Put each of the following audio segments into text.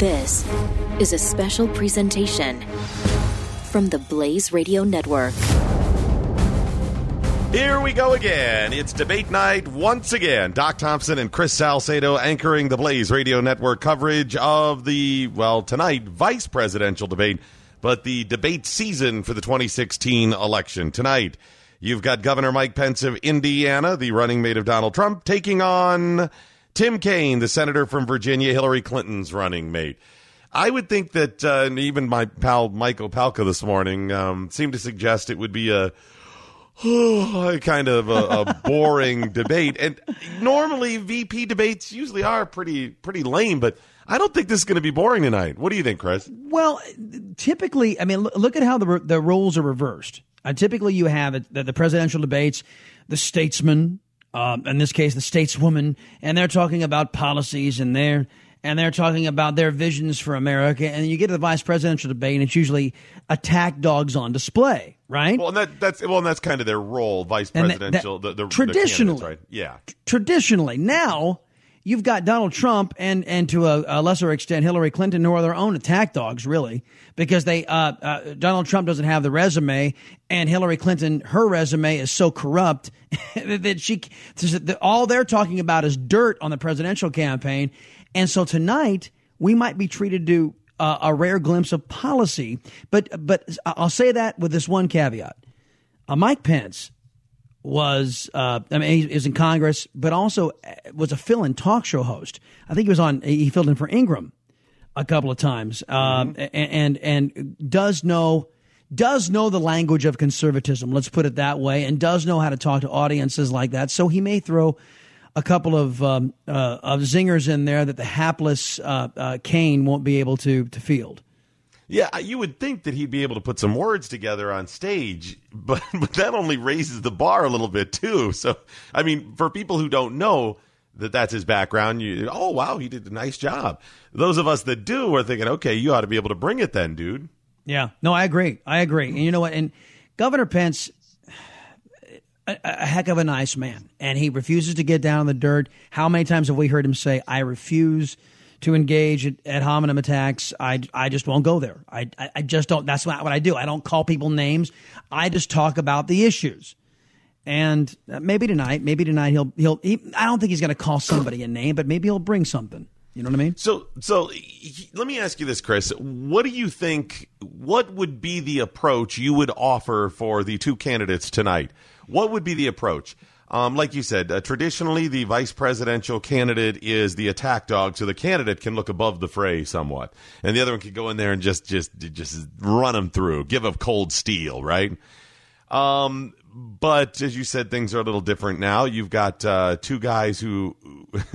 This is a special presentation from the Blaze Radio Network. Here we go again. It's debate night once again. Doc Thompson and Chris Salcedo anchoring the Blaze Radio Network coverage of the, well, tonight, vice presidential debate, but the debate season for the 2016 election. Tonight, you've got Governor Mike Pence of Indiana, the running mate of Donald Trump, taking on Tim Kaine, the senator from Virginia, Hillary Clinton's running mate. I would think that uh, even my pal Michael Opelka this morning um, seemed to suggest it would be a kind of a, a boring debate. And normally VP debates usually are pretty pretty lame, but I don't think this is going to be boring tonight. What do you think, Chris? Well, typically, I mean, look at how the the roles are reversed. Uh, typically, you have it, the, the presidential debates, the statesman, um, in this case, the stateswoman, and they're talking about policies and they're and they're talking about their visions for America. And you get to the vice presidential debate, and it's usually attack dogs on display, right? Well, and that, that's well, and that's kind of their role, vice presidential. That, the, the, traditionally, the right? Yeah. Traditionally, now you've got Donald Trump and and to a, a, lesser extent Hillary Clinton, who are their own attack dogs, really, because they uh, uh, Donald Trump doesn't have the resume, and Hillary Clinton, her resume is so corrupt that she all they're talking about is dirt on the presidential campaign, and so tonight we might be treated to uh, a rare glimpse of policy, but but I'll say that with this one caveat: uh, Mike Pence was uh, I mean he was in Congress, but also uh, was a fill-in talk show host. I think he was on he filled in for Ingraham a couple of times, um, mm-hmm. and, and and does know does know the language of conservatism. Let's put it that way, and does know how to talk to audiences like that. So he may throw a couple of um, uh, of zingers in there that the hapless uh, uh, Kaine won't be able to to field. Yeah, you would think that he'd be able to put some words together on stage, but but that only raises the bar a little bit too. So, I mean, for people who don't know that that's his background, you oh wow, he did a nice job. Those of us that do are thinking, okay, you ought to be able to bring it then, dude. Yeah, no, I agree. I agree. And you know what? And Governor Pence, a, a heck of a nice man, and he refuses to get down in the dirt. How many times have we heard him say, "I refuse"? To engage at, ad hominem attacks. I, I just won't go there. I, I, I just don't. That's not what I do. I don't call people names. I just talk about the issues. And uh, maybe tonight, maybe tonight he'll he'll. He, I don't think he's going to call somebody a name, but maybe he'll bring something. You know what I mean? So, so let me ask you this, Chris. What do you think? What would be the approach you would offer for the two candidates tonight? What would be the approach? Um, like you said, uh, traditionally the vice presidential candidate is the attack dog, so the candidate can look above the fray somewhat, and the other one can go in there and just just just run them through, give a cold steel, right? Um, but as you said, things are a little different now. You've got uh, two guys who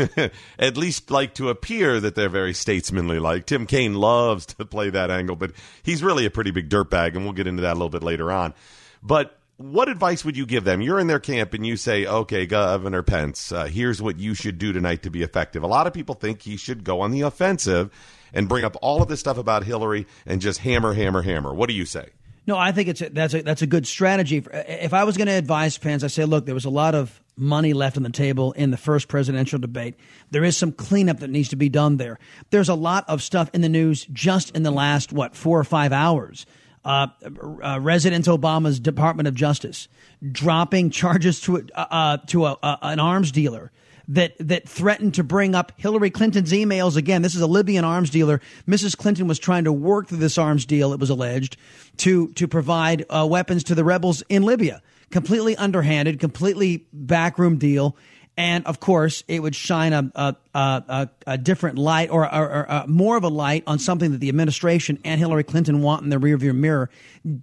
at least like to appear that they're very statesmanly. Like Tim Kaine loves to play that angle, but he's really a pretty big dirtbag, and we'll get into that a little bit later on. But what advice would you give them? You're in their camp and you say, okay, Governor Pence, uh, here's what you should do tonight to be effective. A lot of people think he should go on the offensive and bring up all of this stuff about Hillary and just hammer, hammer, hammer. What do you say? No, I think it's a, that's a that's a good strategy. If I was going to advise Pence, I say, look, there was a lot of money left on the table in the first presidential debate. There is some cleanup that needs to be done there. There's a lot of stuff in the news just in the last what four or five hours uh, uh, Obama's Department of Justice dropping charges to uh, uh, to a, an arms dealer that that threatened to bring up Hillary Clinton's emails again. This is a Libyan arms dealer. Mrs. Clinton was trying to work through this arms deal. It was alleged to to provide uh, weapons to the rebels in Libya. Completely underhanded, completely backroom deal. And of course, it would shine a a, a, a different light or, or, or uh, more of a light on something that the administration and Hillary Clinton want in the rearview mirror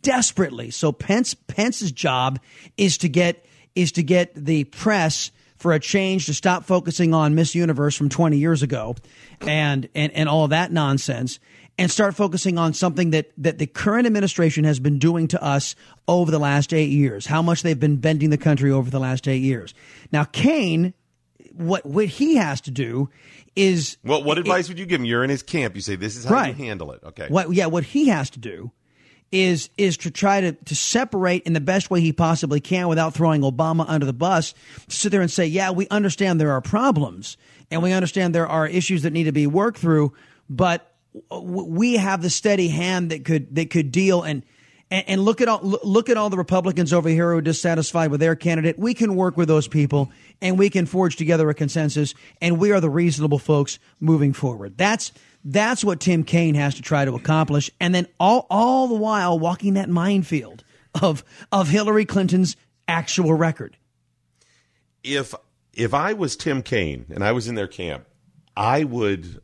desperately. So Pence Pence's job is to get is to get the press for a change to stop focusing on Miss Universe from 20 years ago and, and, and all that nonsense and start focusing on something that, that the current administration has been doing to us over the last eight years, how much they've been bending the country over the last eight years. Now, Kaine, what, what he has to do is. Well, what advice it, would you give him? You're in his camp. You say, this is how right. you handle it. Okay. What, yeah, what he has to do is is to try to, to separate in the best way he possibly can without throwing Obama under the bus. To sit there and say, yeah, we understand there are problems and we understand there are issues that need to be worked through, but we have the steady hand that could that could deal and and, look at all look at all the Republicans over here who are dissatisfied with their candidate. We can work with those people and we can forge together a consensus. And we are the reasonable folks moving forward. That's that's what Tim Kaine has to try to accomplish, and then all all the while walking that minefield of of Hillary Clinton's actual record. If if I was Tim Kaine and I was in their camp, I would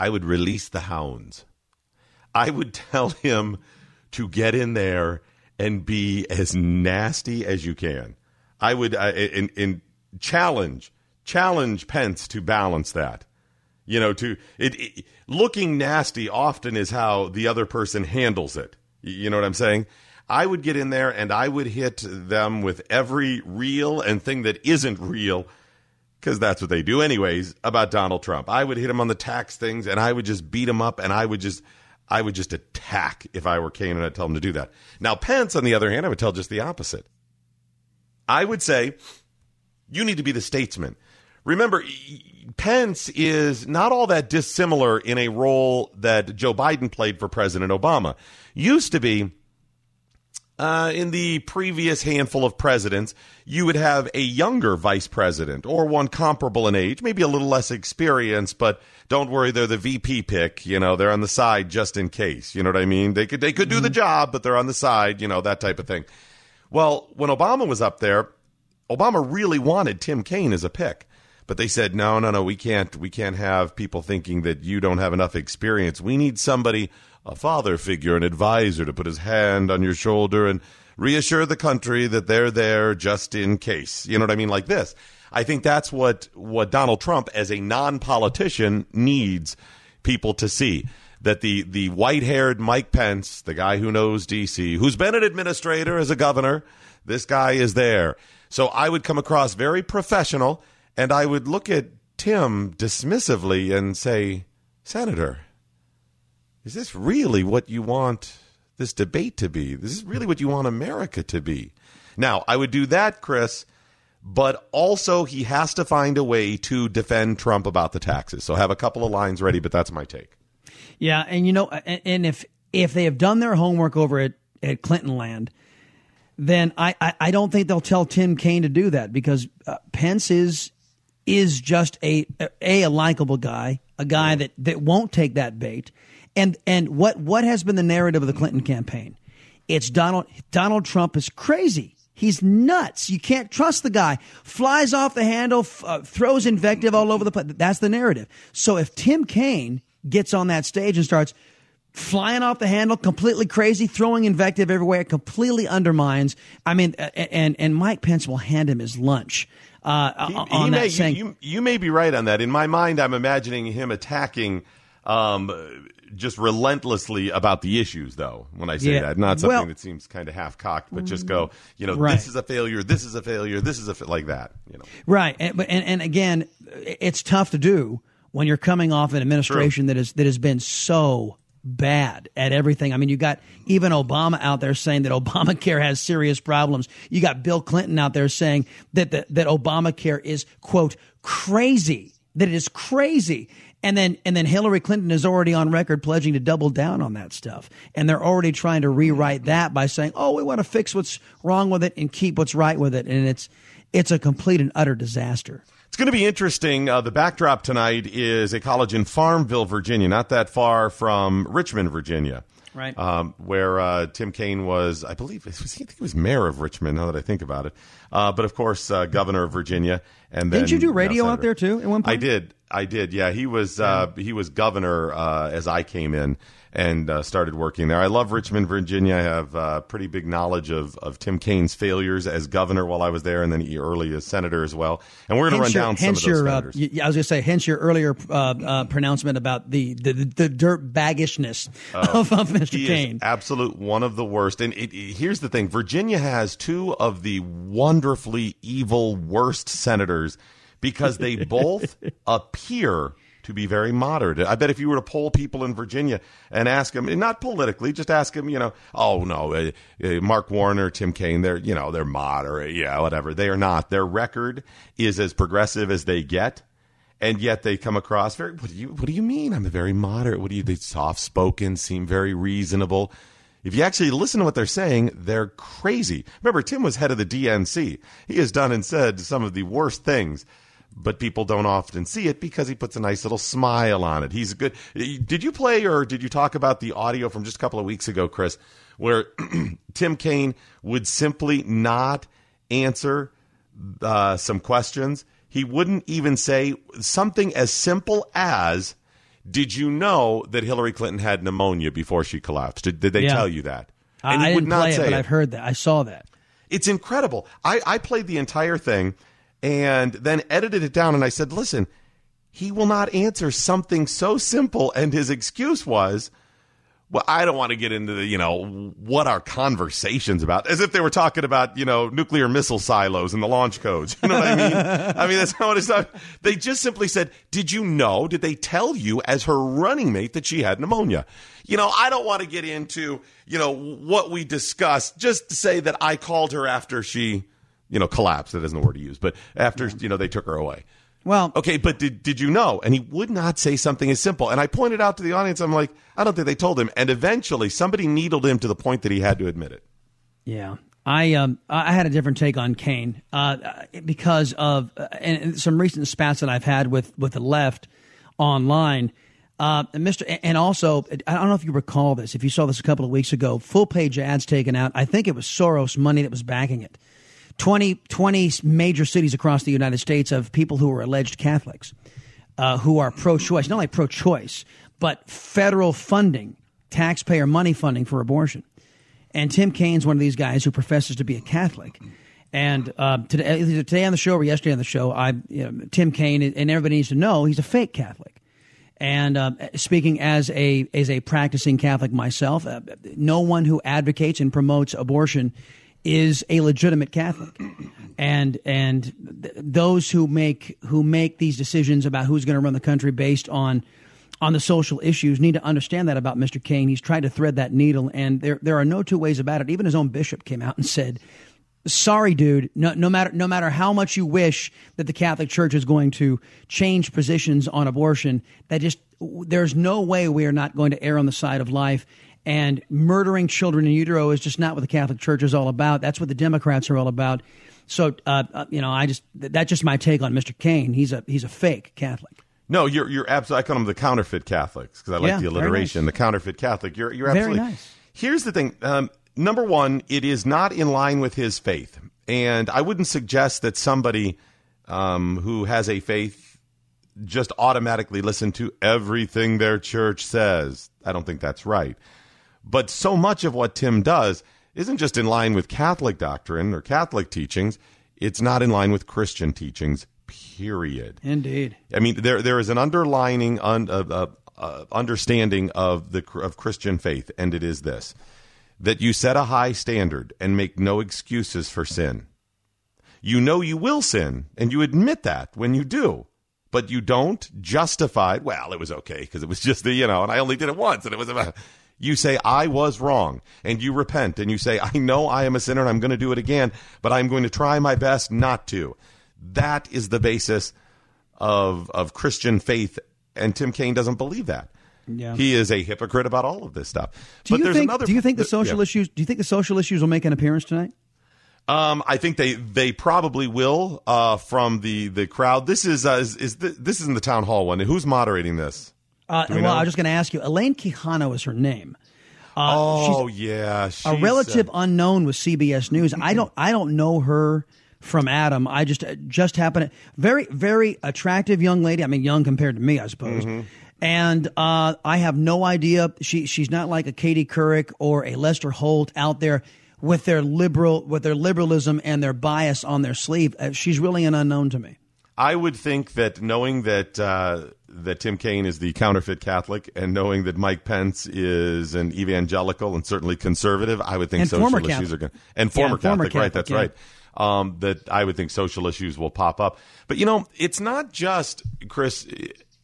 I would release the hounds. I would tell him to get in there and be as nasty as you can. I would uh, challenge challenge Pence to balance that. You know, to it, it, looking nasty often is how the other person handles it. You know what I'm saying? I would get in there and I would hit them with every real and thing that isn't real because that's what they do anyways about Donald Trump. I would hit him on the tax things and I would just beat him up and I would just I would just attack if I were Kaine and I'd tell him to do that. Now Pence on the other hand, I would tell just the opposite. I would say you need to be the statesman. Remember, Pence is not all that dissimilar in a role that Joe Biden played for President Obama. Used to be, uh, in the previous handful of presidents, you would have a younger vice president or one comparable in age, maybe a little less experienced, but don't worry, they're the VP pick. You know, they're on the side just in case. You know what I mean? They could they could do mm-hmm. the job, but they're on the side. You know that type of thing. Well, when Obama was up there, Obama really wanted Tim Kaine as a pick. But they said, no, no, no, we can't. We can't have people thinking that you don't have enough experience. We need somebody, a father figure, an advisor, to put his hand on your shoulder and reassure the country that they're there just in case. You know what I mean? Like this. I think that's what what Donald Trump, as a non-politician, needs people to see that the the white-haired Mike Pence, the guy who knows D.C., who's been an administrator as a governor, this guy is there. So I would come across very professional and I would look at Tim dismissively and say, Senator, is this really what you want this debate to be? This is really what you want America to be? Now, I would do that, Chris, but also he has to find a way to defend Trump about the taxes. So have a couple of lines ready, but that's my take. Yeah, and you know, and if if they have done their homework over at, at Clinton land, then I, I, I don't think they'll tell Tim Kaine to do that because uh, Pence is is just a a, a likable guy, a guy that, that won't take that bait. And and what what has been the narrative of the Clinton campaign? It's Donald Donald Trump is crazy. He's nuts. You can't trust the guy. Flies off the handle, uh, throws invective all over the place. That's the narrative. So if Tim Kaine gets on that stage and starts flying off the handle, completely crazy, throwing invective everywhere, it completely undermines. I mean, and and Mike Pence will hand him his lunch uh, he, on he that. May, saying, you, you, you, may be right on that. In my mind, I'm imagining him attacking. Um, just relentlessly about the issues, though. When I say yeah. that, not something well, that seems kind of half cocked, but just go, mm-hmm. you know, right. this is a failure, this is a failure, this is a fa-, like that, you know. Right, and, and and again, it's tough to do when you're coming off an administration True. that is that has been so bad at everything. I mean, you got even Obama out there saying that Obamacare has serious problems. You got Bill Clinton out there saying that the, that Obamacare is quote crazy, that it is crazy. And then and then Hillary Clinton is already on record pledging to double down on that stuff. And they're already trying to rewrite that by saying, "Oh, we want to fix what's wrong with it and keep what's right with it." And it's it's a complete and utter disaster. It's going to be interesting. Uh, the backdrop tonight is a college in Farmville, Virginia, not that far from Richmond, Virginia. Right. Um, where uh, Tim Kaine was, I believe, was, I think he was mayor of Richmond. Now that I think about it, uh, but of course, uh, governor of Virginia. And then Didn't you do radio out there too at one point? I did. I did. Yeah, he was. Uh, he was governor uh, as I came in and uh, started working there. I love Richmond, Virginia. I have uh, pretty big knowledge of, of Tim Kaine's failures as governor while I was there, and then he early as senator as well. And we're going to run your- down some of those your, uh, I was going to say, hence your earlier uh, uh, pronouncement about the the, the dirt baggishness of, of Mr. Oh, is absolute one of the worst. And it, it- here's the thing: Virginia has two of the wonderfully evil worst senators because they both appear to be very moderate. I bet if you were to poll people in Virginia and ask them, not politically, just ask them, you know, oh no, uh, uh, Mark Warner, Tim Kaine, they're you know they're moderate, yeah, whatever. They are not. Their record is as progressive as they get and yet they come across very. What do you What do you mean? I'm a very moderate. What do you? They soft spoken, seem very reasonable. If you actually listen to what they're saying, they're crazy. Remember, Tim was head of the DNC. He has done and said some of the worst things, but people don't often see it because he puts a nice little smile on it. He's a good. Did you play or did you talk about the audio from just a couple of weeks ago, Chris, where Tim Kaine would simply not answer uh, some questions? He wouldn't even say something as simple as, "Did you know that Hillary Clinton had pneumonia before she collapsed? Did, did they Yeah. tell you that?" I, And I he would didn't not play it, say but it. I've heard that. I saw that. It's incredible. I, I played the entire thing and then edited it down and I said, listen, he will not answer something so simple. And his excuse was, well, I don't want to get into the, you know, what our conversations about, as if they were talking about, you know, nuclear missile silos and the launch codes. You know what I mean? I mean, that's not what it's not. They just simply said, did you know, did they tell you as her running mate that she had pneumonia? You know, I don't want to get into, you know, what we discussed, just to say that I called her after she, you know, collapsed. That isn't the word to use, but after, you know, they took her away. Well, Okay, but did, did you know? And he would not say something as simple. And I pointed out to the audience, I'm like, I don't think they told him. And eventually somebody needled him to the point that he had to admit it. Yeah. I um I had a different take on Kaine uh, because of uh, and, and some recent spats that I've had with with the left online. Uh, and Mr. and also I don't know if you recall this. If you saw this a couple of weeks ago, full page ads taken out. I think it was Soros money that was backing it. 20, 20 major cities across the United States of people who are alleged Catholics uh, who are pro-choice, not only pro-choice, but federal funding, taxpayer money funding for abortion. And Tim Kaine's one of these guys who professes to be a Catholic. And uh, today, either today on the show or yesterday on the show, I you know, Tim Kaine, and everybody needs to know he's a fake Catholic. And uh, speaking as a as a practicing Catholic myself, uh, no one who advocates and promotes abortion is a legitimate Catholic. And and th- those who make who make these decisions about who's going to run the country based on on the social issues need to understand that about Mr. Kaine. He's tried to thread that needle, and there there are no two ways about it. Even his own bishop came out and said, "Sorry, dude. No, no matter no matter how much you wish that the Catholic Church is going to change positions on abortion, that just there's no way we are not going to err on the side of life." And murdering children in utero is just not what the Catholic Church is all about. That's what the Democrats are all about. So, uh, uh, you know, I just that's just my take on Mr. Kaine. He's a he's a fake Catholic. No, you're you're absolutely. I call them the counterfeit Catholics because I like Yeah, the alliteration. nice. The counterfeit Catholic. You're you're absolutely. Very nice. Here's the thing. Um, number one, it is not in line with his faith, and I wouldn't suggest that somebody um, who has a faith just automatically listen to everything their church says. I don't think that's right. But so much of what Tim does isn't just in line with Catholic doctrine or Catholic teachings. It's not in line with Christian teachings. Period. Indeed. I mean, there there is an underlining un, uh, uh, understanding of the of Christian faith, and it is this: that you set a high standard and make no excuses for sin. You know you will sin, and you admit that when you do, but you don't justify. Well, it was okay because it was just the you know, and I only did it once, and it was about. You say I was wrong, and you repent, and you say I know I am a sinner, and I'm going to do it again, but I'm going to try my best not to. That is the basis of of Christian faith, and Tim Kaine doesn't believe that. Yeah. He is a hypocrite about all of this stuff. Do but you there's think? another. do you think the th- social yeah. issues? Do you think the social issues will make an appearance tonight? Um, I think they they probably will uh, from the the crowd. This is uh, is, is the, this is in the town hall one. Who's moderating this? Uh, we well, know? I was just going to ask you. Elaine Quijano is her name. oh yeah, a relative uh, unknown with CBS News. I don't I don't know her from Adam. I just just happened to very very attractive young lady. I mean, young compared to me, I suppose. Mm-hmm. And uh, I have no idea. She she's not like a Katie Couric or a Lester Holt out there with their liberal with their liberalism and their bias on their sleeve. Uh, she's really an unknown to me. I would think that knowing that uh, that Tim Kaine is the counterfeit Catholic and knowing that Mike Pence is an evangelical and certainly conservative, I would think And social issues are going and Yeah, former, and former Catholic, right? That's yeah. right. Um, that I would think social issues will pop up. But you know, it's not just Chris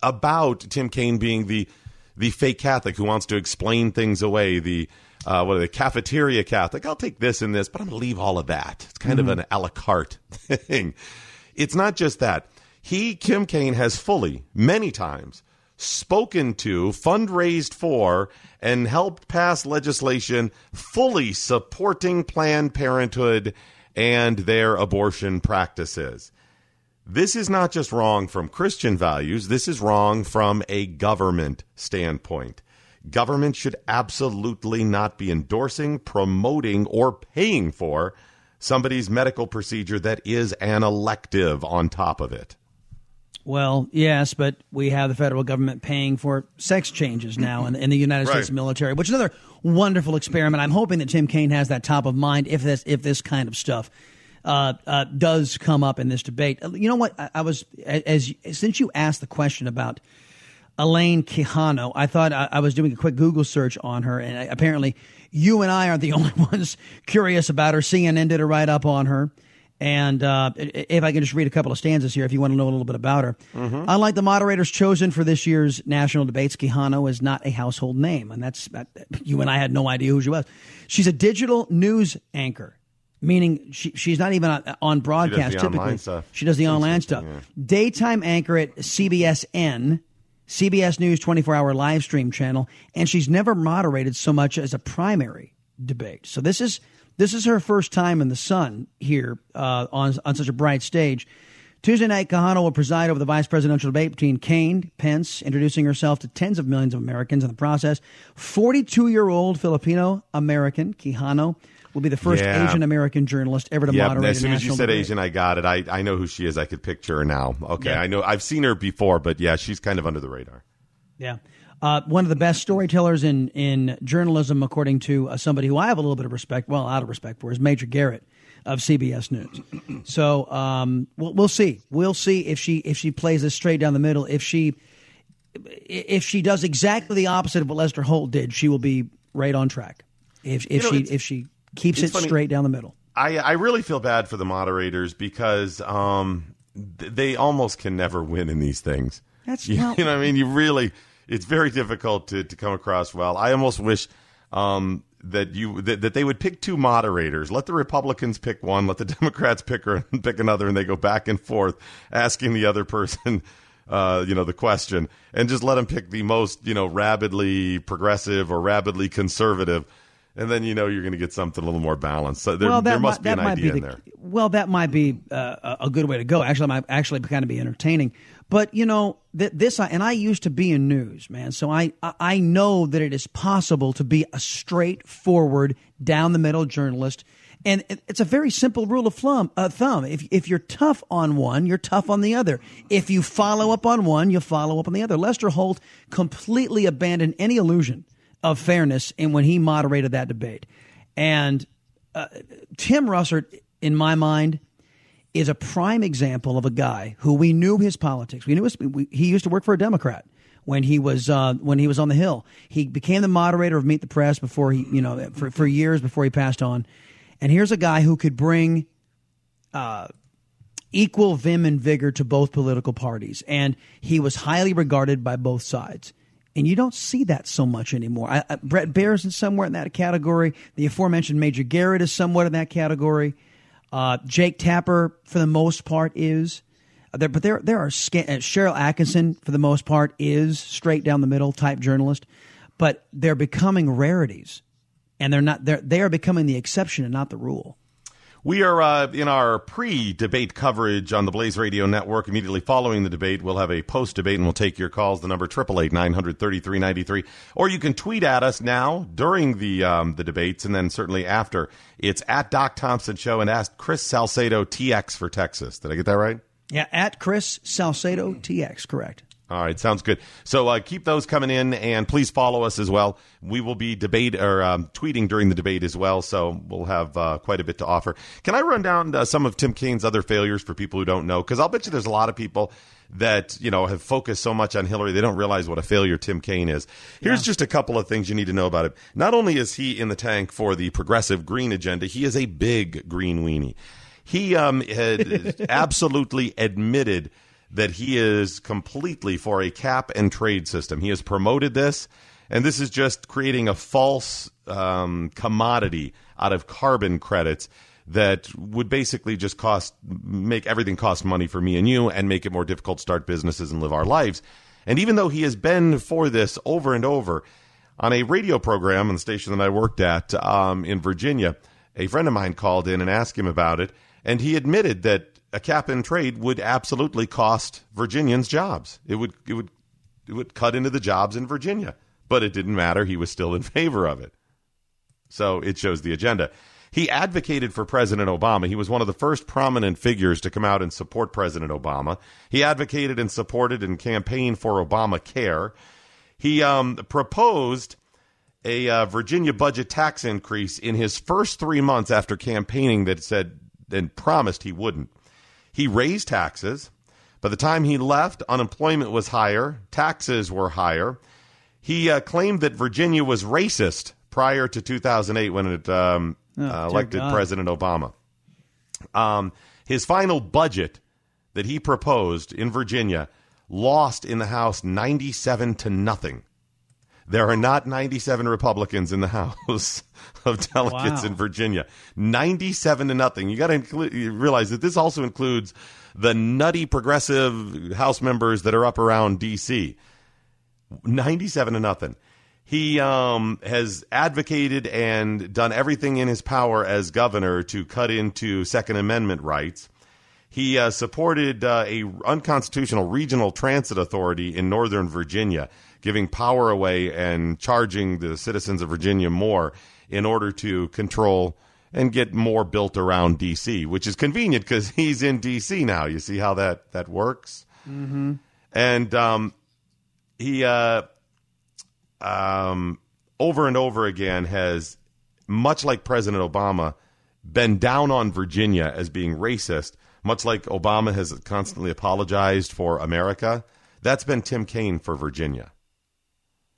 about Tim Kaine being the the fake Catholic who wants to explain things away. The uh, what are they? Cafeteria Catholic. I'll take this and this, but I'm going to leave all of that. It's kind of an a la carte thing. It's not just that. He, Kim Kaine, has fully, many times, spoken to, fundraised for, and helped pass legislation fully supporting Planned Parenthood and their abortion practices. This is not just wrong from Christian values, this is wrong from a government standpoint. Government should absolutely not be endorsing, promoting, or paying for somebody's medical procedure that is an elective on top of it. Well, yes, but we have the federal government paying for sex changes now in, in the United States Right. military, which is another wonderful experiment. I'm hoping that Tim Kaine has that top of mind if this if this kind of stuff uh, uh, does come up in this debate. Uh, You know what? I, I was as since you asked the question about Elaine Quijano, I thought I, I was doing a quick Google search on her, and I, apparently you and I aren't the only ones curious about her. CNN did a write up on her. And uh, if I can just read a couple of stanzas here, if you want to know a little bit about her. Unlike the moderators chosen for this year's national debates, Quijano is not a household name. And that's, that, you and I had no idea who she was. She's a digital news anchor, meaning she, she's not even on, on broadcast the typically. She does the online stuff. Daytime anchor at CBSN, CBS News 24 hour live stream channel, and she's never moderated so much as a primary debate. So this is this is her first time in the sun here uh, on on such a bright stage. Tuesday night, Quijano will preside over the vice presidential debate between Kaine, Pence, introducing herself to tens of millions of Americans in the process. 42 year old Filipino American, Quijano, will be the first Yeah. Asian American journalist ever to Yeah, moderate as soon as you said debate. Asian, I got it. I, I know who she is. I could picture her now. Okay, Yeah. I know. I've seen her before, but yeah, she's kind of under the radar. Yeah. Uh, one of the best storytellers in, in journalism, according to uh, somebody who I have a little bit of respect, well, out of respect for, is Major Garrett of CBS News. so um, we'll, we'll see. We'll see if she if she plays this straight down the middle. If she if she does exactly the opposite of what Lester Holt did, she will be right on track. If if know, she if she keeps it funny. straight down the middle. I, I really feel bad for the moderators because um, th- they almost can never win in these things. That's- you, well- you know, what I mean, you really, it's very difficult to, to come across well. I almost wish um, that you that, that they would pick two moderators. Let the Republicans pick one, let the Democrats pick her, pick another, and they go back and forth asking the other person. Uh, you know the question, and just let them pick the most, you know, rabidly progressive or rabidly conservative, and then you know you're going to get something a little more balanced. So there, well, there must might, be an idea be in there. Well, that might be uh, a a good way to go. Actually, it might actually kind of be entertaining. But you know, th- this and I used to be in news, man. So I I- know that it is possible to be a straightforward, down the middle journalist. And it's a very simple rule of thumb. Uh, thumb. If if you're tough on one, you're tough on the other. If you follow up on one, you follow up on the other. Lester Holt completely abandoned any illusion of fairness in when he moderated that debate. And uh, Tim Russert, in my mind, is a prime example of a guy who we knew his politics. We knew his, we, he used to work for a Democrat when he was uh, when he was on the Hill. He became the moderator of Meet the Press before he, you know, for, for years before he passed on. And here's a guy who could bring uh, equal vim and vigor to both political parties, and he was highly regarded by both sides. And you don't see that so much anymore. I, I, Bret Baier's is somewhere in that category. The aforementioned Major Garrett is somewhat in that category. Uh, Jake Tapper, for the most part, is. Uh, There, but there, there are uh, Sharyl Attkisson, for the most part, is straight down the middle type journalist. But they're becoming rarities, and they're not. They're they are becoming the exception and not the rule. We are uh, in our pre debate coverage on the Blaze Radio Network. Immediately following the debate, we'll have a post debate and we'll take your calls. The number 888 933 Or you can tweet at us now during the um, the debates and then certainly after. It's at Doc Thompson Show and ask Chris Salcedo TX for Texas. Did I get that right? Yeah, at Chris Salcedo TX, correct. All right, sounds good. So uh, keep those coming in, and please follow us as well. We will be debate or um, tweeting during the debate as well, so we'll have uh, quite a bit to offer. Can I run down uh, some of Tim Kaine's other failures for people who don't know? Because I'll bet you there's a lot of people that you know have focused so much on Hillary they don't realize what a failure Tim Kaine is. Here's yeah. just a couple of things you need to know about him. Not only is he in the tank for the progressive green agenda, he is a big green weenie. He um, had absolutely admitted that he is completely for a cap and trade system. He has promoted this, and this is just creating a false um, commodity out of carbon credits that would basically just cost make everything cost money for me and you and make it more difficult to start businesses and live our lives. And even though he has been for this over and over on a radio program on the station that I worked at um, in Virginia, a friend of mine called in and asked him about it, and he admitted that a cap and trade would absolutely cost Virginians jobs. It would it would it would cut into the jobs in Virginia. But it didn't matter. He was still in favor of it. So it shows the agenda. He advocated for President Obama. He was one of the first prominent figures to come out and support President Obama. He advocated and supported and campaigned for Obamacare. He um, proposed a uh, Virginia budget tax increase in his first three months after campaigning that said and promised he wouldn't. He raised taxes. By the time he left, unemployment was higher, taxes were higher. He uh, claimed that Virginia was racist prior to 2008 when it um, oh, uh, elected God. President Obama. Um, his final budget that he proposed in Virginia lost in the House 97 to nothing. There are not 97 Republicans in the House of Delegates wow. in Virginia. 97 to nothing. You got to realize that this also includes the nutty progressive House members that are up around D.C. 97 to nothing. He um, has advocated and done everything in his power as governor to cut into Second Amendment rights. He uh, supported uh, a unconstitutional regional transit authority in Northern Virginia giving power away and charging the citizens of Virginia more in order to control and get more built around DC, which is convenient because he's in DC now. You see how that that works. Mm-hmm. And um, he uh, um, over and over again has, much like President Obama, been down on Virginia as being racist. Much like Obama has constantly apologized for America, that's been Tim Kaine for Virginia.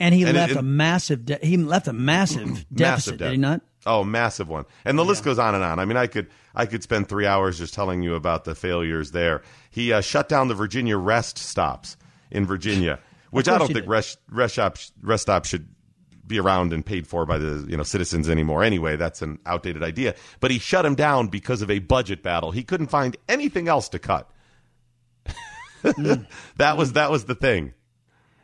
And he and left it, it, a massive de- he left a massive deficit, massive did he not? Oh, massive one. And the yeah. list goes on and on. I mean, I could I could spend 3 hours just telling you about the failures there. He uh, shut down the Virginia rest stops in Virginia, which I don't think rest rest stops rest stops should be around and paid for by the you know citizens anymore. Anyway, that's an outdated idea. But he shut him down because of a budget battle. He couldn't find anything else to cut. mm. that was that was the thing.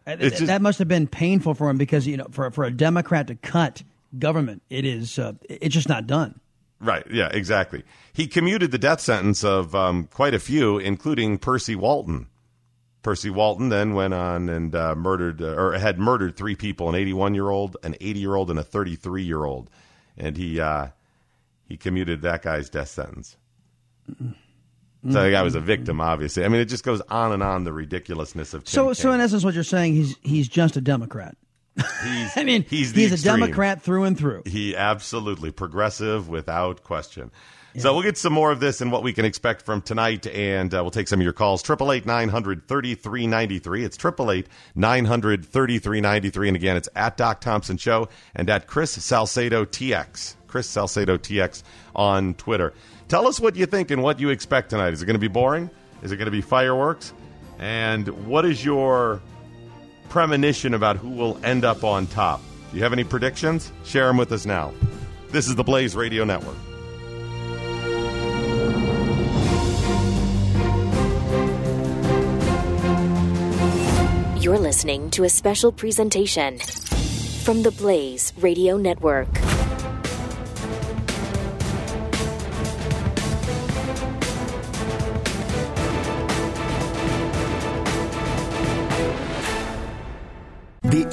Uh, just, that must have been painful for him because you know for for a Democrat to cut government, it is uh, it's just not done. Right. Yeah. Exactly. He commuted the death sentence of um, quite a few, including Percy Walton. Percy Walton then went on and uh, murdered uh, or had murdered three people: an 81 year old, an 80 year old, and a 33 year old, and he uh, he commuted that guy's death sentence. So the guy was a victim, obviously. I mean, it just goes on and on the ridiculousness of. Tim so, so in essence, what you're saying, he's he's just a Democrat. He's, I mean, he's, he's a Democrat through and through. He absolutely progressive without question. Yeah. So we'll get some more of this and what we can expect from tonight, and uh, we'll take some of your calls. Triple eight nine hundred thirty three ninety three. It's triple eight nine hundred thirty three ninety three, and again, it's at Doc Thompson Show and at Chris Salcedo TX. Chris Salcedo TX on Twitter. Tell us what you think and what you expect tonight. Is it going to be boring? Is it going to be fireworks? And what is your premonition about who will end up on top? Do you have any predictions? Share them with us now. This is the Blaze Radio Network. You're listening to a special presentation from the Blaze Radio Network.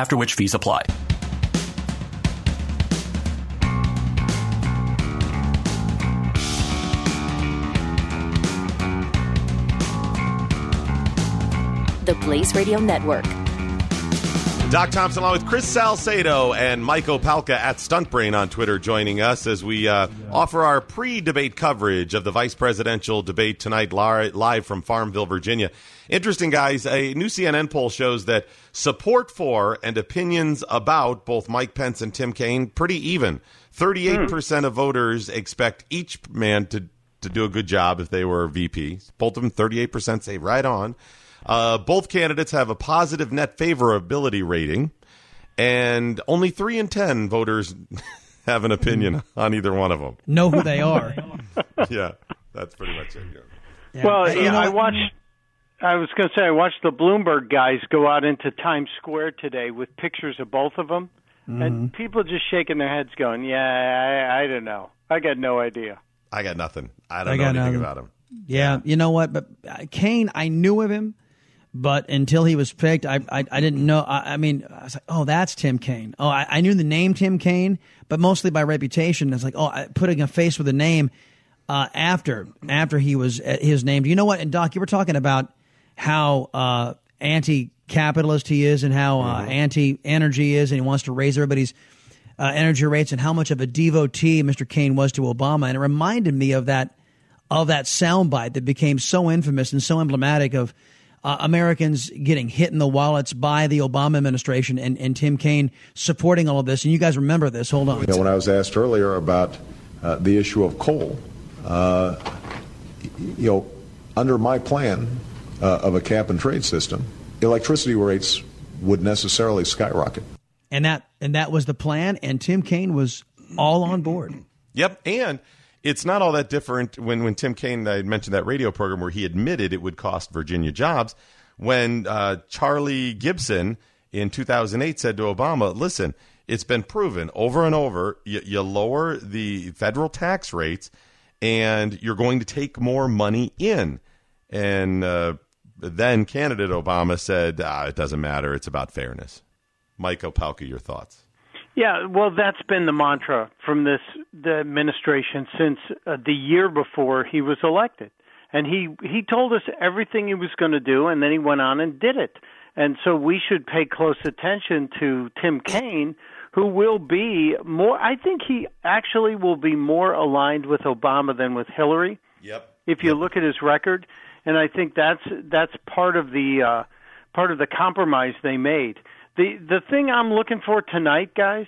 after which fees apply. The Blaze Radio Network. Doc Thompson, along with Chris Salcedo and Michael Opelka at Stuntbrain on Twitter, joining us as we uh, offer our pre-debate coverage of the vice presidential debate tonight, live from Farmville, Virginia. Interesting, guys. A new CNN poll shows that support for and opinions about both Mike Pence and Tim Kaine pretty even. Thirty-eight percent of voters expect each man to to do a good job if they were VP. Both of them, thirty-eight percent say right on. Uh, both candidates have a positive net favorability rating, and only three in ten voters have an opinion on either one of them. Know who they are. yeah, that's pretty much it. Yeah. Yeah. Well, You yeah, know I watched. I was going to say I watched the Bloomberg guys go out into Times Square today with pictures of both of them, Mm-hmm. and people just shaking their heads, going, "Yeah, I, I don't know. I got no idea." I got nothing. I don't I know anything nothing. about him. Yeah, you know what? But uh, Kane, I knew of him, but until he was picked, I I, I didn't know. I, I mean, I was like, oh, that's Tim Kaine. Oh, I, I knew the name Tim Kaine, but mostly by reputation. It's like, oh, I, putting a face with a name uh, after after he was uh, his name. Do you know what? And Doc, you were talking about how uh, anti-capitalist he is, and how uh, anti-energy is, and he wants to raise everybody's uh, energy rates, and how much of a devotee Mr. Kaine was to Obama. And it reminded me of that of that soundbite that became so infamous and so emblematic of uh, Americans getting hit in the wallets by the Obama administration and, and Tim Kaine supporting all of this. And you guys remember this. Hold on. You know, when I was asked earlier about uh, the issue of coal, uh, you know, under my plan uh, of a cap and trade system, electricity rates would necessarily skyrocket. And that and that was the plan. And Tim Kaine was all on board. Yep, and it's not all that different when when Tim Kaine I mentioned that radio program where he admitted it would cost Virginia jobs. When uh, Charlie Gibson in 2008 said to Obama, "Listen, it's been proven over and over. You, you lower the federal tax rates, and you're going to take more money in." And uh, then candidate Obama said, ah, "It doesn't matter. It's about fairness." Mike Opelka, your thoughts? Yeah, well, that's been the mantra from this the administration since uh, the year before he was elected, and he he told us everything he was going to do, and then he went on and did it. And so we should pay close attention to Tim Kaine, who will be more. I think he actually will be more aligned with Obama than with Hillary. Yep. If you look at his record, and I think that's that's part of the uh, part of the compromise they made. The the thing I'm looking for tonight, guys,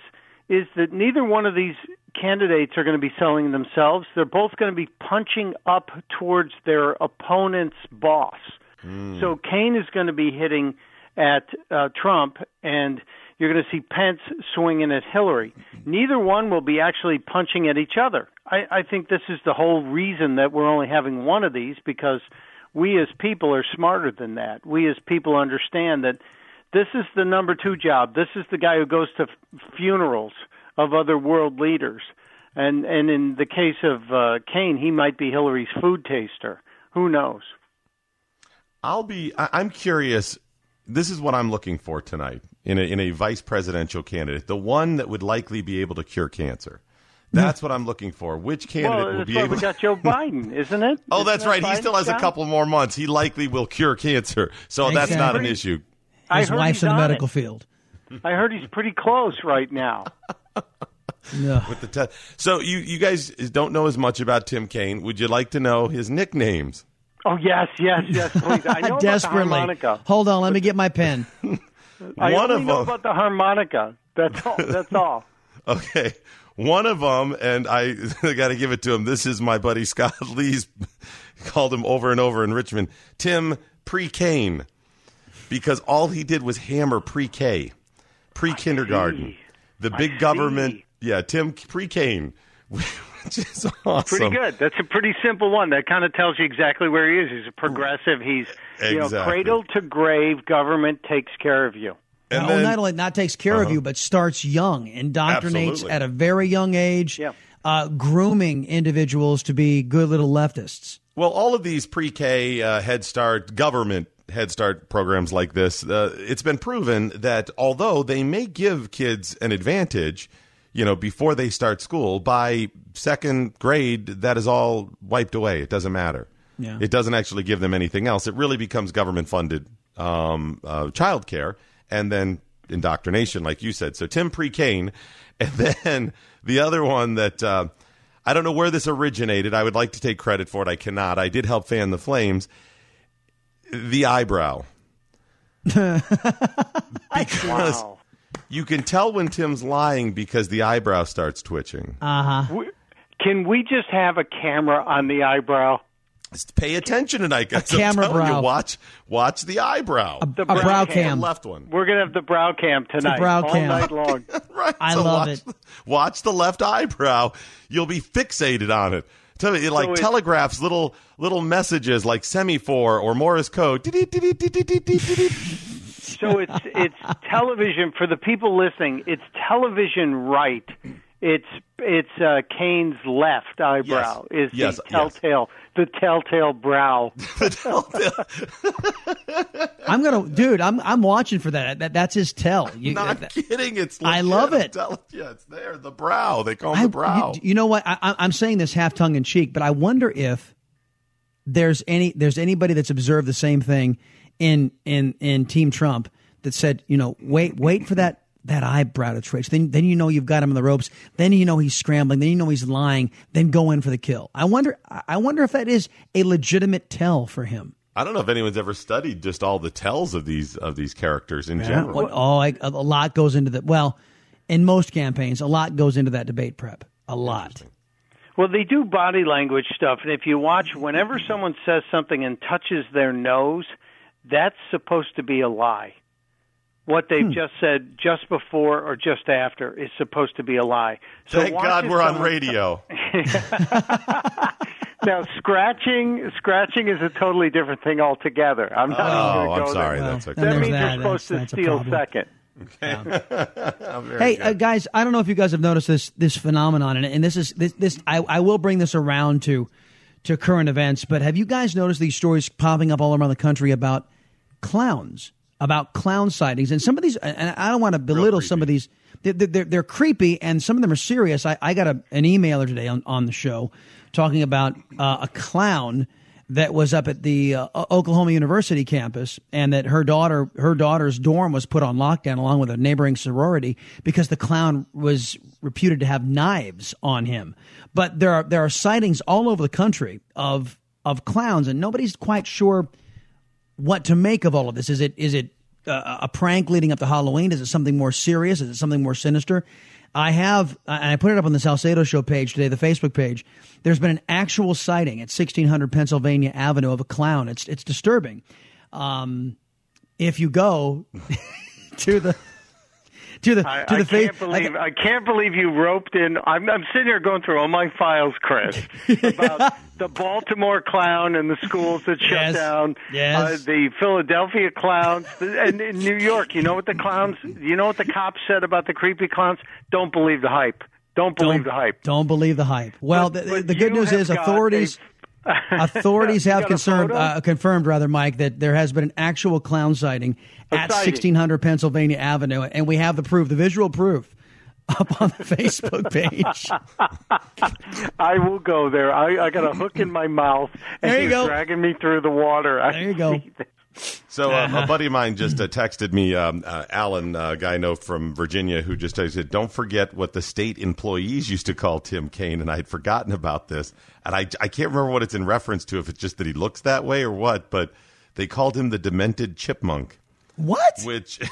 is that neither one of these candidates are going to be selling themselves. They're both going to be punching up towards their opponent's boss. So Kaine is going to be hitting at uh, Trump, and you're going to see Pence swinging at Hillary. Neither one will be actually punching at each other. I, I think this is the whole reason that we're only having one of these because we as people are smarter than that. We as people understand that this is the number two job. This is the guy who goes to f- funerals of other world leaders. And and in the case of uh, Kaine, he might be Hillary's food taster. Who knows? I'll be. I, I'm curious. This is what I'm looking for tonight in a, in a vice presidential candidate, the one that would likely be able to cure cancer. That's what I'm looking for. Which candidate well, will be why able? we got Joe Biden, isn't it? oh, Isn't that's that right. He still has a couple more months. He likely will cure cancer, so that's not an issue. I His heard wife's in the medical it. field. I heard he's pretty close right now. with the te- so you you guys don't know as much about Tim Kaine. Would you like to know his nicknames? Oh yes, yes, yes, please. I know Desperately. about the harmonica. Hold on, let me get my pen. I One only of know them. about the harmonica. That's all. That's all. Okay, one of them, and I, I got to give it to him. This is my buddy Scott Lee's called him over and over in Richmond. Tim pre Kane, because all he did was hammer pre K, pre kindergarten, the big government. Yeah, Tim pre Kane, which is awesome. Pretty good. That's a pretty simple one. That kind of tells you exactly where he is. He's a progressive. He's you know Exactly. cradle to grave. Government takes care of you. And oh, then- not only not takes care of Uh-huh. you, but starts young, indoctrinates Absolutely. at a very young age, Yeah. uh, grooming individuals to be good little leftists. Well, all of these pre-K uh, Head Start government Head Start programs like this, uh, it's been proven that although they may give kids an advantage, you know, before they start school, by second grade, that is all wiped away. It doesn't matter. Yeah. It doesn't actually give them anything else. It really becomes government-funded um, uh, child care and then indoctrination, like you said. So Tim Pre-Kane, and then the other one that uh, I don't know where this originated. I would like to take credit for it. I cannot. I did help fan the flames. The eyebrow. because Wow. you can tell when Tim's lying because the eyebrow starts twitching. Uh huh. Can we just have a camera on the eyebrow? Just pay attention tonight, guys. I'm camera telling brow. You, watch, watch the eyebrow. A, The a brow cam. cam. left one. We're gonna have the brow cam tonight, The brow all cam. night long. right. I love watch, it. Watch the left eyebrow. You'll be fixated on it. Me, it like telegraphs little little messages like semaphore or Morse code. So it's it's television for the people listening. It's television right. It's it's uh, Kaine's left eyebrow Yes. is Yes, the yes. telltale the telltale brow. I'm gonna, dude. I'm I'm watching for that. that that's his tell. You, Not that- kidding. It's I legit. love I'm it. telling you, it's there. The brow. They call him I- the brow. You, you know what? I, I- I'm saying this half tongue in cheek, but I wonder if there's any there's anybody that's observed the same thing in in in Team Trump that said, you know, wait wait for that that eyebrow to twitch. Then then you know you've got him in the ropes. Then you know he's scrambling. Then you know he's lying. Then go in for the kill. I wonder I wonder if that is a legitimate tell for him. I don't know if anyone's ever studied just all the tells of these of these characters in general. What, oh, I, a lot goes into that. Well, in most campaigns, a lot goes into that debate prep. A lot. Well, they do body language stuff, and if you watch, whenever someone says something and touches their nose, that's supposed to be a lie. What they've Hmm. just said just before or just after is supposed to be a lie. So Thank God we're on radio. Now, scratching scratching is a totally different thing altogether. I'm not even Oh, going to I'm sorry. there. That's okay. That means that. you're supposed That's- to that's a steal problem. second. Hey, uh, guys, I don't know if you guys have noticed this this phenomenon, and, and this is this this I, I will bring this around to to current events. But have you guys noticed these stories popping up all around the country about clowns, about clown sightings, and some of these, and I don't want to belittle some of these. They're, they're, they're creepy, and some of them are serious. I, I got a, an emailer today on, on the show talking about uh, a clown that was up at the uh, Oklahoma University campus, and that her daughter, her daughter's dorm was put on lockdown along with a neighboring sorority because the clown was reputed to have knives on him. But there are there are sightings all over the country of of clowns, and nobody's quite sure what to make of all of this. Is it is it uh, a prank leading up to Halloween? Is it something more serious? Is it something more sinister? I have, and I put it up on the Salcedo Show page today, the Facebook page. There's been an actual sighting at 1600 Pennsylvania Avenue of a clown. It's it's disturbing. Um, if you go to the to the I, to I the can't believe I can't believe you roped in. I'm, I'm sitting here going through all my files, Chris, about the Baltimore clown and the schools that shut Yes. down. Yes. Uh, the Philadelphia clowns, and in New York. You know what the clowns? You know what the cops said about the creepy clowns? Don't believe the hype. Don't believe don't, the hype. Don't believe the hype. Well, But- the, but the good news is authorities authorities have confirmed uh, confirmed rather, Mike, that there has been an actual clown sighting A at sighting. 1600 Pennsylvania Avenue, and we have the proof, the visual proof, up on the Facebook page. I will go there. I, I got a hook in my mouth, and There you you're go. dragging me through the water. I There you go. See this. So uh, a buddy of mine just uh, texted me, um, uh, Alan, uh, guy I know from Virginia, who just said, "Don't forget what the state employees used to call Tim Kaine," and I had forgotten about this, and I I can't remember what it's in reference to, if it's just that he looks that way or what, but they called him the demented chipmunk. What? Which.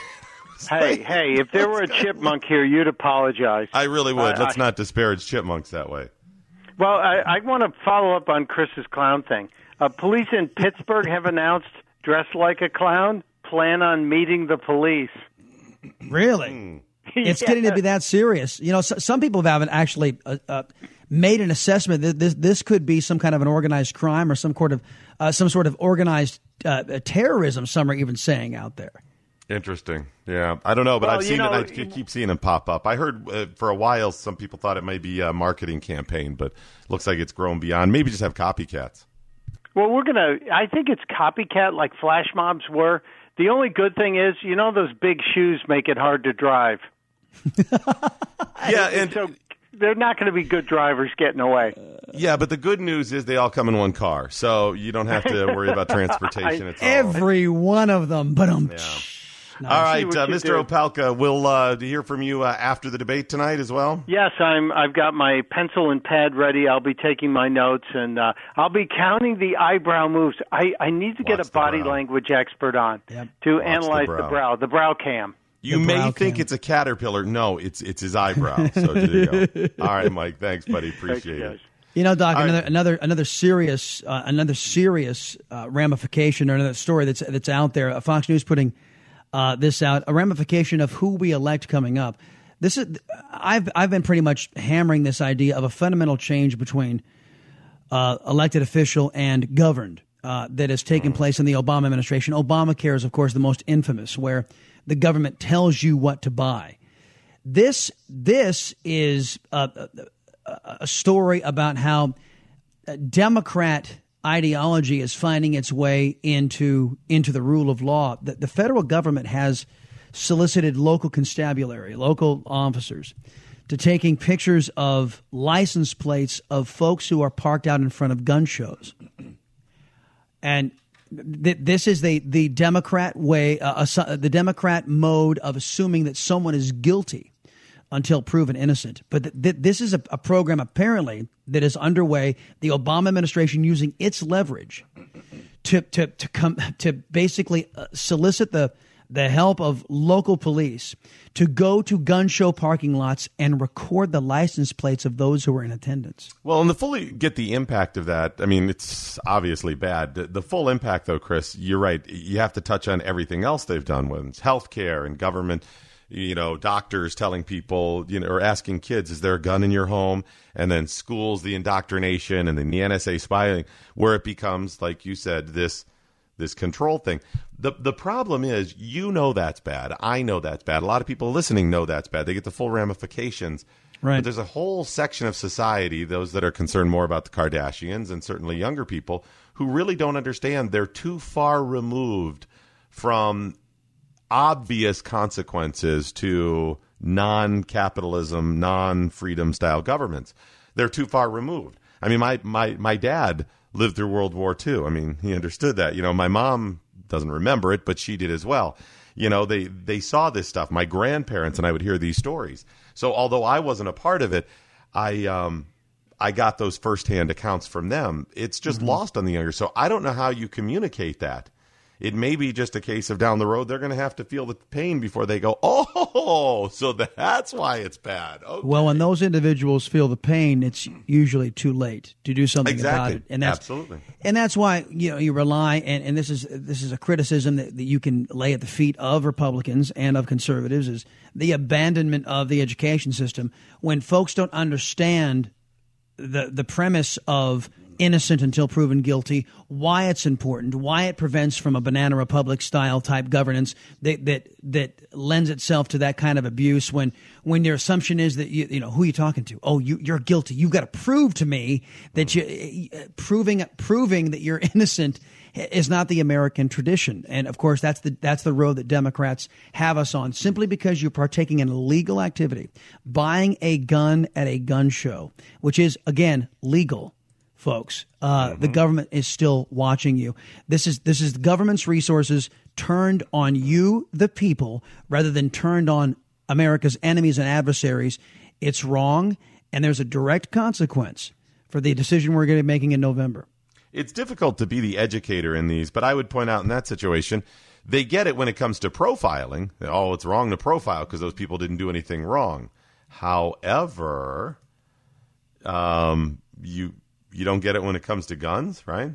Hey, hey! If there were a chipmunk here, you'd apologize. I really would. Let's not disparage chipmunks that way. Well, I, I want to follow up on Chris's clown thing. Uh, police in Pittsburgh have announced dress like a clown, plan on meeting the police. Really? It's Yeah. getting to be that serious. You know, so, some people haven't actually uh, uh, made an assessment that this this could be some kind of an organized crime or some sort of uh, some sort of organized uh, terrorism. Some are even saying out there. Interesting. Yeah, I don't know, but Well, I've you seen know, it. I keep seeing them pop up. I heard uh, for a while some people thought it might be a marketing campaign, but looks like it's grown beyond. Maybe just have copycats. Well, we're gonna. I think it's copycat like flash mobs were. The only good thing is, you know, those big shoes make it hard to drive. Yeah, and so they're not going to be good drivers getting away. yeah, but the good news is they all come in one car, so you don't have to worry about transportation. It's all, Every one of them, but um, all right, uh, Mr. do. Opelka, we'll uh, hear from you uh, after the debate tonight as well. Yes, I'm. I've got my pencil and pad ready. I'll be taking my notes, and uh, I'll be counting the eyebrow moves. I, I need to get Watch a body brow. language expert on Yep. to the analyze the brow. brow, the brow cam. You The may think cam. it's a caterpillar. No, it's it's his eyebrow. So there you go. All right, Mike. Thanks, buddy. Appreciate guys. it. You know, Doc, All right. another another another serious uh, another serious uh, ramification or another story that's that's out there. Uh, Fox News putting uh, this out, a ramification of who we elect coming up. This is I've I've been pretty much hammering this idea of a fundamental change between uh, elected official and governed uh, that has taken place in the Obama administration. Obamacare is, of course, the most infamous, where the government tells you what to buy. This this is a, a, a story about how uh, Democrat ideology is finding its way into into the rule of law. The, the federal government has solicited local constabulary, local officers, to taking pictures of license plates of folks who are parked out in front of gun shows. And th- this is the the Democrat way, uh, the Democrat mode of assuming that someone is guilty until proven innocent. But th- th- this is a, a program apparently that is underway. The Obama administration using its leverage to to to come to basically uh, solicit the the help of local police to go to gun show parking lots and record the license plates of those who are in attendance. Well, and to fully get the impact of that, I mean, it's obviously bad. The, the full impact, though, Chris, you're right. You have to touch on everything else they've done with it's healthcare and government. You know, doctors telling people, you know, or asking kids, "Is there a gun in your home?" And then schools, the indoctrination, and then the NSA spying, where it becomes, like you said, this this control thing. The the problem is you know that's bad. I know that's bad. A lot of people listening know that's bad. They get the full ramifications. Right. But there's a whole section of society, those that are concerned more about the Kardashians and certainly younger people, who really don't understand they're too far removed from obvious consequences to non capitalism, non freedom style governments. They're too far removed. I mean, my, my, my dad lived through World War II. I mean, he understood that. You know, my mom doesn't remember it, but she did as well. You know, they, they saw this stuff. My grandparents and I would hear these stories. So although I wasn't a part of it, I, um, I got those firsthand accounts from them. It's just lost on the younger. So I don't know how you communicate that. It may be just a case of down the road they're going to have to feel the pain before they go, oh, so that's why it's bad. Okay. Well, when those individuals feel the pain, it's usually too late to do something about Exactly. it, and that's Absolutely. and that's why you know you rely and, and this is this is a criticism that, that you can lay at the feet of Republicans and of conservatives is the abandonment of the education system when folks don't understand the the premise of innocent until proven guilty, why it's important, why it prevents from a banana republic style type governance that that that lends itself to that kind of abuse when when your assumption is that you you know who are you talking to? Oh, you you're guilty. You've got to prove to me that you proving proving that you're innocent is not the American tradition. And of course, that's the that's the road that Democrats have us on. Simply because you're partaking in illegal activity, buying a gun at a gun show, which is again legal folks. Uh, The government is still watching you. This is this is the government's resources turned on you, the people, rather than turned on America's enemies and adversaries. It's wrong, and there's a direct consequence for the decision we're going to be making in November. It's difficult to be the educator in these, but I would point out in that situation, they get it when it comes to profiling. Oh, it's wrong to profile because those people didn't do anything wrong. However, um, you you don't get it when it comes to guns, right?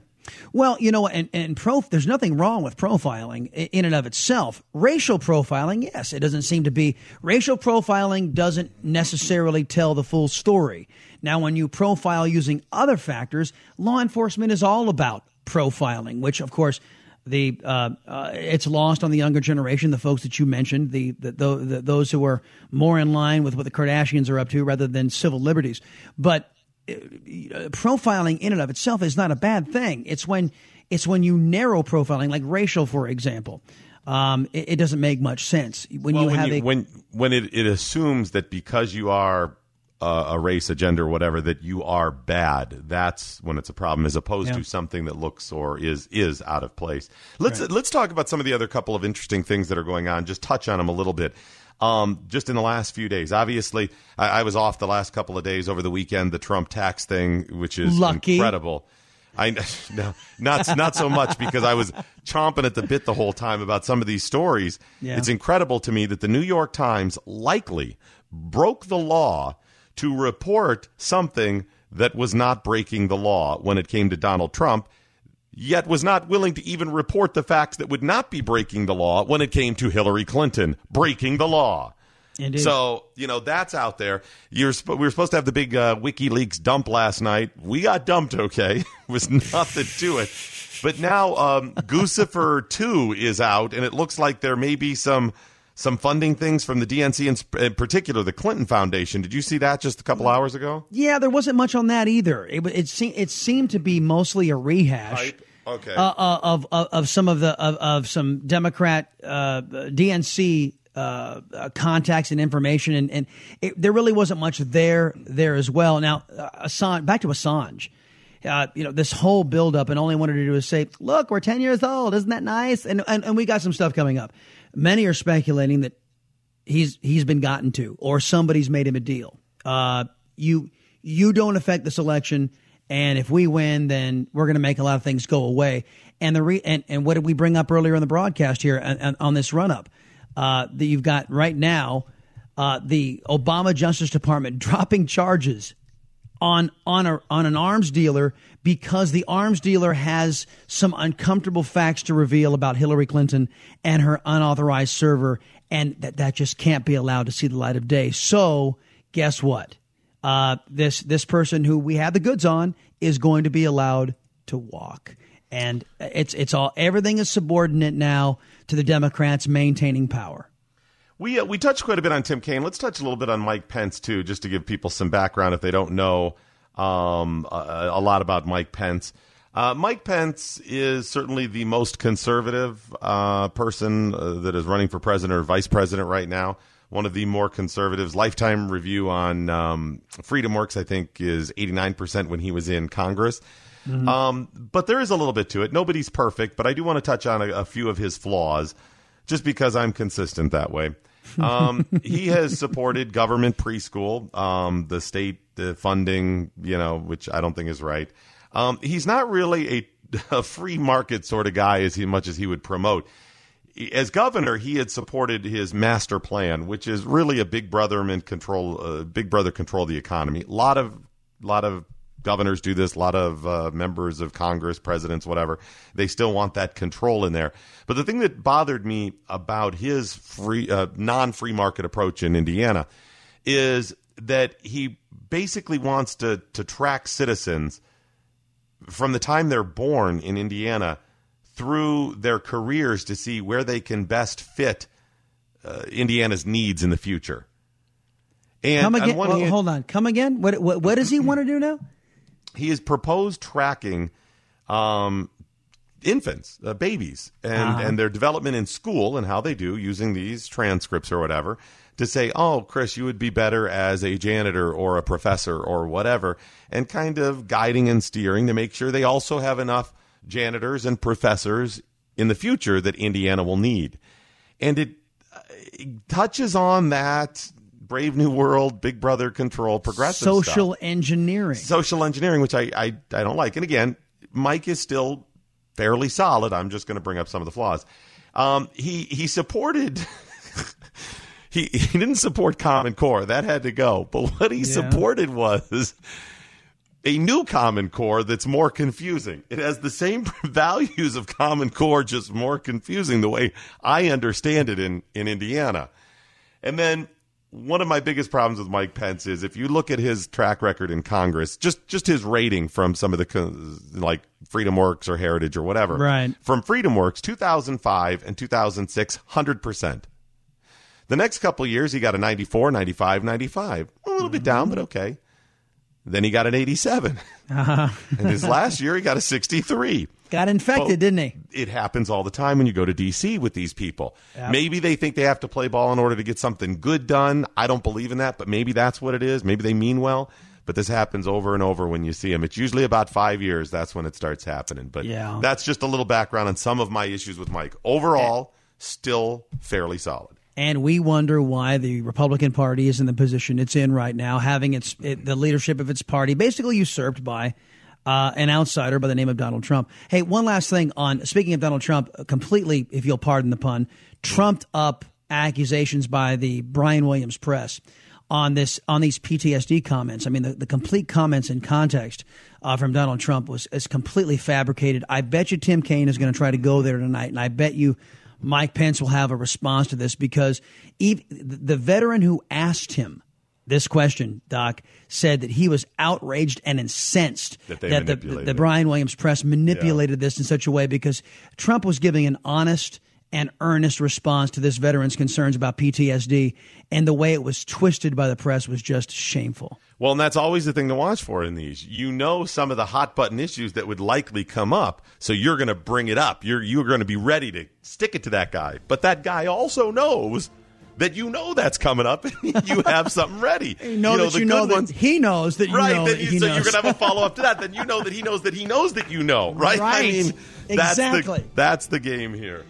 Well, you know, and, and pro, there's nothing wrong with profiling in and of itself. Racial profiling, yes, it doesn't seem to be. Racial profiling doesn't necessarily tell the full story. Now, when you profile using other factors, law enforcement is all about profiling, which, of course, the uh, uh, it's lost on the younger generation, the folks that you mentioned, the, the, the, the those who are more in line with what the Kardashians are up to, rather than civil liberties. But profiling in and of itself is not a bad thing. It's when it's when you narrow profiling, like racial, for example. Um, it, it, doesn't make much sense when well, you when have you, a when when it, it assumes that because you are uh, a race, a gender, whatever, that you are bad. That's when it's a problem, as opposed Yeah. to something that looks or is is out of place. Let's Right. let's talk about some of the other couple of interesting things that are going on. Just touch on them a little bit. Um, just in the last few days, obviously, I, I was off the last couple of days over the weekend. The Trump tax thing, which is Lucky. incredible. I no, not not so much because I was chomping at the bit the whole time about some of these stories. Yeah. It's incredible to me that the New York Times likely broke the law to report something that was not breaking the law when it came to Donald Trump, yet was not willing to even report the facts that would not be breaking the law when it came to Hillary Clinton breaking the law. Indeed. So you know that's out there. You're sp- we were supposed to have the big uh, WikiLeaks dump last night. We got dumped. Okay, was nothing to it. But now um, Guccifer Two is out, and it looks like there may be some some funding things from the DNC, in, in particular the Clinton Foundation. Did you see that just a couple hours ago? Yeah, there wasn't much on that either. It it, se- it seemed to be mostly a rehash. Okay. Uh, uh, of, of of some of the of, of some Democrat uh, DNC uh, uh, contacts and information, and, and it, there really wasn't much there there as well. Now, uh, Assange, back to Assange. Uh, you know this whole buildup, and all he wanted to do is say, "Look, we're ten years old. Isn't that nice?" And and, and we got some stuff coming up. Many are speculating that he's he's been gotten to or somebody's made him a deal. Uh, you you don't affect this election, and if we win, then we're going to make a lot of things go away. And the re- and, and what did we bring up earlier in the broadcast here on, on, this run up? Uh, that you've got right now, uh, the Obama Justice Department dropping charges on on a on an arms dealer because the arms dealer has some uncomfortable facts to reveal about Hillary Clinton and her unauthorized server, and that that just can't be allowed to see the light of day. So, guess what? Uh, this this person who we have the goods on is going to be allowed to walk, and it's it's all everything is subordinate now to the Democrats maintaining power. We uh, we touched quite a bit on Tim Kaine. Let's touch a little bit on Mike Pence too, just to give people some background if they don't know um, a, a lot about Mike Pence. Uh, Mike Pence is certainly the most conservative uh, person uh, that is running for president or vice president right now. One of the more conservatives. Lifetime review on um, Freedom Works, I think, is 89% when he was in Congress. Um, but there is a little bit to it. Nobody's perfect, but I do want to touch on a, a few of his flaws just because I'm consistent that way. Um, he has supported government preschool, um, the state uh, funding, you know, which I don't think is right. Um, he's not really a, a free market sort of guy as he, much as he would promote. As governor, he had supported his master plan, which is really a big brother control, uh, big brother control the economy. A lot of, lot of governors do this. A lot of uh, members of Congress, presidents, whatever, they still want that control in there. But the thing that bothered me about his free, uh, non-free market approach in Indiana is that he basically wants to to track citizens from the time they're born in Indiana through their careers to see where they can best fit uh, Indiana's needs in the future. And Come on again? one well, hand- hold on. Come again? What, what what does he want to do now? He has proposed tracking um, infants, uh, babies, and Uh-huh. and their development in school and how they do using these transcripts or whatever to say, "Oh, Chris, you would be better as a janitor or a professor or whatever," and kind of guiding and steering to make sure they also have enough janitors and professors in the future that Indiana will need. And it, uh, it touches on that Brave New World, Big Brother control, progressive Social stuff. engineering. social engineering, which I, I I don't like. And again, Mike is still fairly solid. I'm just going to bring up some of the flaws. Um, he he supported. he he didn't support Common Core. That had to go. But what he Yeah. supported was a new Common Core that's more confusing. It has the same values of Common Core, just more confusing the way I understand it in, in Indiana. And then one of my biggest problems with Mike Pence is if you look at his track record in Congress, just just his rating from some of the like Freedom Works or Heritage or whatever. Right. From Freedom Works 2005 and 2006 100%. The next couple years he got a 94, 95, 95. A little bit down, but okay. Then he got an 87. Uh-huh. and his last year he got a 63. Got infected, Well, didn't he? It happens all the time when you go to DC with these people. Yep. Maybe they think they have to play ball in order to get something good done. I don't believe in that, but maybe that's what it is. Maybe they mean well, but this happens over and over when you see them. It's usually about five years. That's when it starts happening. But Yeah. that's just a little background on some of my issues with Mike. Overall, still fairly solid. And we wonder why the Republican Party is in the position it's in right now, having its it, the leadership of its party basically usurped by uh, an outsider by the name of Donald Trump. Hey, one last thing on speaking of Donald Trump, uh, completely, if you'll pardon the pun, trumped up accusations by the Brian Williams press on this on these PTSD comments. I mean, the, the complete comments in context uh, from Donald Trump was is completely fabricated. I bet you Tim Kaine is going to try to go there tonight, and I bet you Mike Pence will have a response to this because ev the veteran who asked him this question, Doc, said that he was outraged and incensed That they the, manipulated the. Brian Williams press manipulated this in such a way because Trump was giving an honest and earnest response to this veteran's concerns about PTSD, and the way it was twisted by the press was just shameful. Well, and that's always the thing to watch for in these. You know some of the hot button issues that would likely come up, so you're going to bring it up. You're you're going to be ready to stick it to that guy. But that guy also knows that you know that's coming up, and you have something ready. You know, that the you know good that ones- he knows that you right, know that that you, he so knows. you're going to have a follow up to that. Then you know that he knows that he knows that you know, right? I mean, that's Exactly. the that's the game here.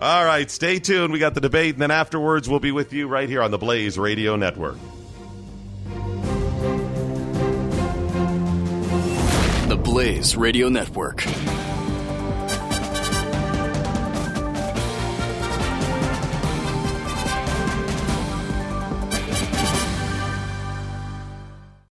All right, stay tuned. We got the debate, and then afterwards, we'll be with you right here on the Blaze Radio Network. The Blaze Radio Network.